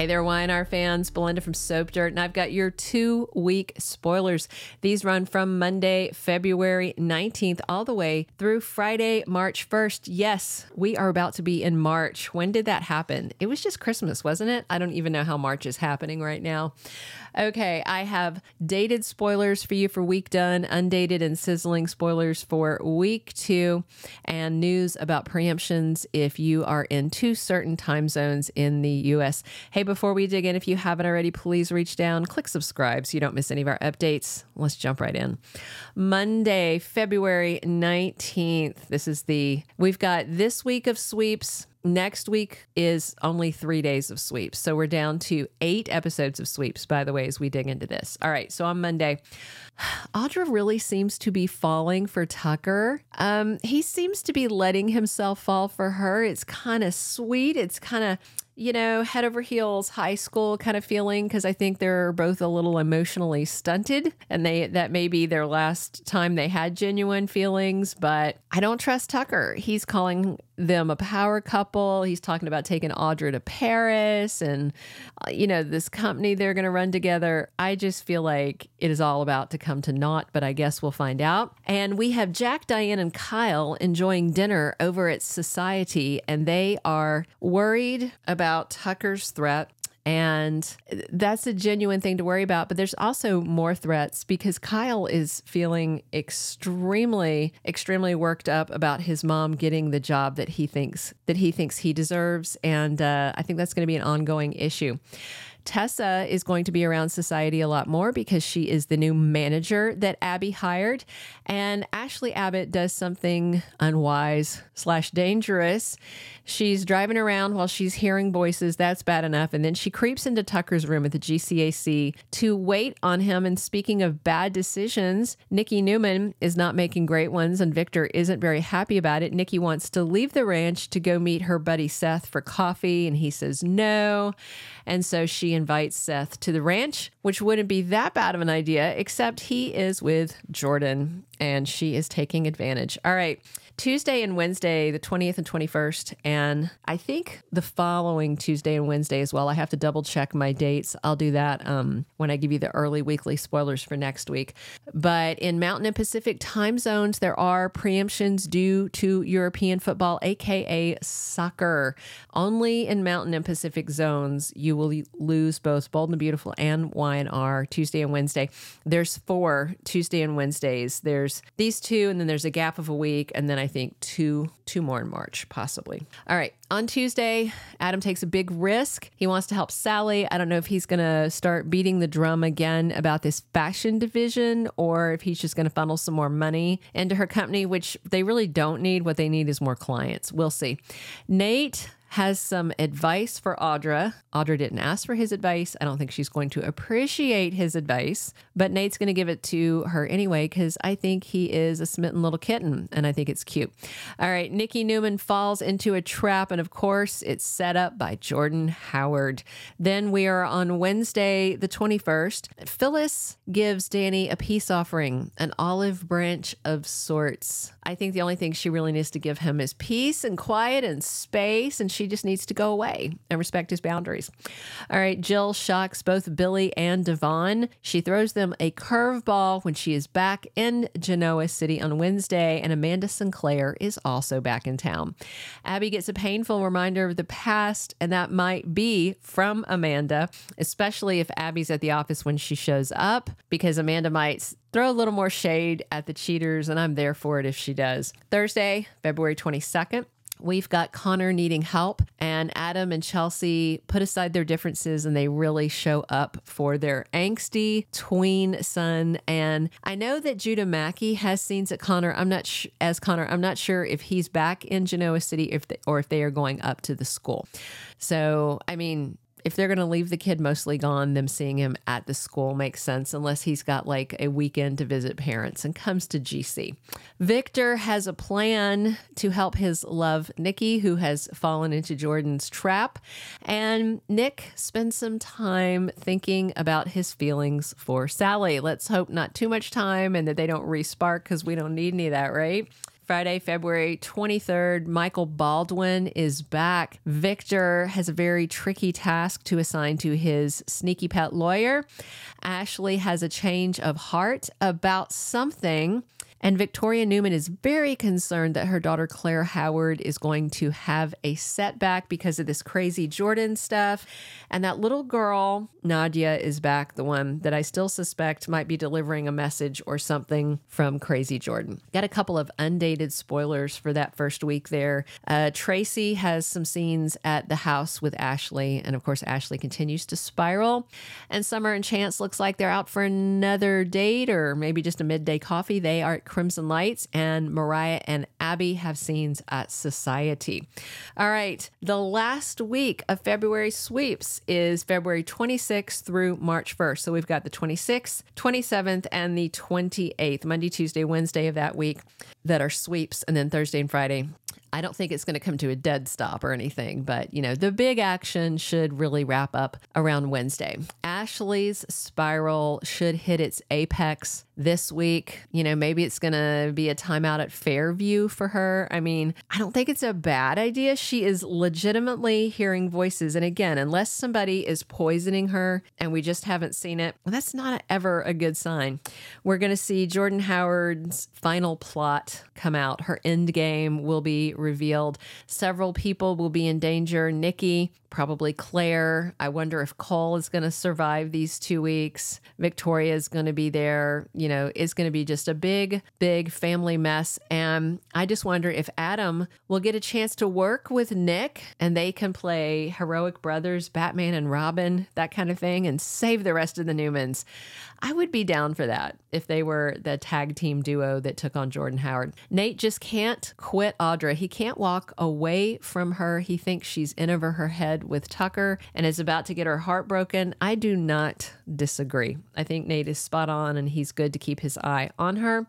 Hey there, Y&R fans. Belinda from Soap Dirt, and I've got your two week spoilers. These run from Monday, February 19th, all the way through Friday, March 1st. Yes, we are about to be in March. When did that happen? It was just Christmas, wasn't it? I don't even know how March is happening right now. Okay, I have dated spoilers for you for week done, undated and sizzling spoilers for week two, and news about preemptions if you are in two certain time zones in the US. Hey, before we dig in, if you haven't already, please reach down, click subscribe so you don't miss any of our updates. Let's jump right in. Monday, February 19th. This is the, we've got this week of sweeps Next week is only three days of sweeps. So we're down to eight episodes of sweeps, by the way, as we dig into this. All right. So on Monday, Audra really seems to be falling for Tucker. Um, he seems to be letting himself fall for her. It's kind of sweet. It's kind of you know, head over heels high school kind of feeling because I think they're both a little emotionally stunted and they that may be their last time they had genuine feelings, but I don't trust Tucker. He's calling them a power couple. He's talking about taking Audra to Paris and uh, you know, this company they're going to run together. I just feel like it is all about to come to naught, but I guess we'll find out. And we have Jack, Diane and Kyle enjoying dinner over at Society and they are worried about about Tucker's threat. And that's a genuine thing to worry about. But there's also more threats because Kyle is feeling extremely, extremely worked up about his mom getting the job that he thinks that he thinks he deserves. And uh, I think that's going to be an ongoing issue. Tessa is going to be around society a lot more because she is the new manager that Abby hired. And Ashley Abbott does something unwise slash dangerous. She's driving around while she's hearing voices. That's bad enough. And then she creeps into Tucker's room at the GCAC to wait on him. And speaking of bad decisions, Nikki Newman is not making great ones, and Victor isn't very happy about it. Nikki wants to leave the ranch to go meet her buddy Seth for coffee, and he says no. And so she invites Seth to the ranch, which wouldn't be that bad of an idea, except he is with Jordan and she is taking advantage. All right. Tuesday and Wednesday, the 20th and 21st, and I think the following Tuesday and Wednesday as well. I have to double check my dates. I'll do that um, when I give you the early weekly spoilers for next week. But in Mountain and Pacific time zones, there are preemptions due to European football, aka soccer. Only in Mountain and Pacific zones, you will lose both Bold and Beautiful and Y&R Tuesday and Wednesday. There's four Tuesday and Wednesdays. There's these two, and then there's a gap of a week, and then I think two two more in March, possibly. All right. On Tuesday, Adam takes a big risk. He wants to help Sally. I don't know if he's going to start beating the drum again about this fashion division or if he's just going to funnel some more money into her company, which they really don't need. What they need is more clients. We'll see. Nate has some advice for Audra. Audra didn't ask for his advice. I don't think she's going to appreciate his advice, but Nate's going to give it to her anyway because I think he is a smitten little kitten and I think it's cute. All right, Nikki Newman falls into a trap, and of course, it's set up by Jordan Howard. Then we are on Wednesday, the 21st. Phyllis gives Danny a peace offering, an olive branch of sorts. I think the only thing she really needs to give him is peace and quiet and space, and she just needs to go away and respect his boundaries. All right, Jill shocks both Billy and Devon. She throws them a curveball when she is back in Genoa City on Wednesday, and Amanda Sinclair is also back in town. Abby gets a painful reminder of the past, and that might be from Amanda, especially if Abby's at the office when she shows up, because Amanda might throw a little more shade at the cheaters, and I'm there for it if she does. Thursday, February 22nd. We've got Connor needing help, and Adam and Chelsea put aside their differences and they really show up for their angsty tween son. And I know that Judah Mackey has scenes at Connor. I'm not sh- as Connor. I'm not sure if he's back in Genoa City if they, or if they are going up to the school. So I mean, if they're going to leave the kid mostly gone, them seeing him at the school makes sense unless he's got like a weekend to visit parents and comes to GC. Victor has a plan to help his love, Nikki, who has fallen into Jordan's trap. And Nick spends some time thinking about his feelings for Sally. Let's hope not too much time and that they don't respark because we don't need any of that, right? Friday, February 23rd, Michael Baldwin is back. Victor has a very tricky task to assign to his sneaky pet lawyer. Ashley has a change of heart about something and Victoria Newman is very concerned that her daughter Claire Howard is going to have a setback because of this crazy Jordan stuff. And that little girl, Nadia, is back, the one that I still suspect might be delivering a message or something from Crazy Jordan. Got a couple of undated spoilers for that first week there. Uh, Tracy has some scenes at the house with Ashley. And of course, Ashley continues to spiral. And Summer and Chance looks like they're out for another date or maybe just a midday coffee. They are Crimson Lights, and Mariah and Abby have scenes at Society. All right, the last week of February sweeps is February 26th through March 1st. So we've got the 26th, 27th, and the 28th, Monday, Tuesday, Wednesday of that week that are sweeps, and then Thursday and Friday I don't think it's going to come to a dead stop or anything, but you know, the big action should really wrap up around Wednesday. Ashley's spiral should hit its apex this week. You know, maybe it's going to be a timeout at Fairview for her. I mean, I don't think it's a bad idea. She is legitimately hearing voices. And again, unless somebody is poisoning her and we just haven't seen it, that's not ever a good sign. We're going to see Jordan Howard's final plot come out. Her end game will be revealed. Several people will be in danger. Nikki, probably Claire. I wonder if Cole is going to survive these two weeks. Victoria is going to be there. You know, it's going to be just a big, big family mess. And I just wonder if Adam will get a chance to work with Nick and they can play heroic brothers, Batman and Robin, that kind of thing, and save the rest of the Newmans. I would be down for that if they were the tag team duo that took on Jordan Howard. Nate just can't quit Audra. He can't walk away from her. He thinks she's in over her head with Tucker and is about to get her heart broken. I do not disagree. I think Nate is spot on and he's good to keep his eye on her.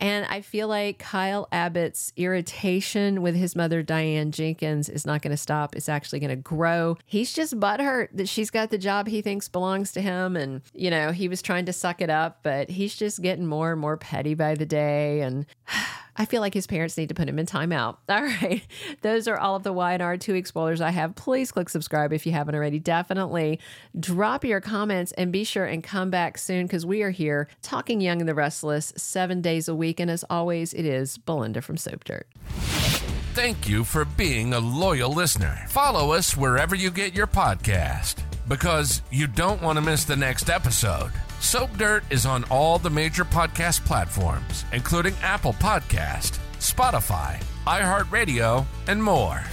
And I feel like Kyle Abbott's irritation with his mother, Diane Jenkins, is not going to stop. It's actually going to grow. He's just butthurt that she's got the job he thinks belongs to him. And, you know, he was trying to suck it up, but he's just getting more and more petty by the day. And I feel like his parents need to put him in timeout. All right. Those are all of the Y&R two week spoilers I have. Please click subscribe if you haven't already. Definitely drop your comments and be sure and come back soon because we are here talking Young and the Restless seven days a week. And as always, it is Belinda from Soap Dirt. Thank you for being a loyal listener. Follow us wherever you get your podcast because you don't want to miss the next episode. Soap Dirt is on all the major podcast platforms, including Apple Podcast, Spotify, iHeartRadio, and more.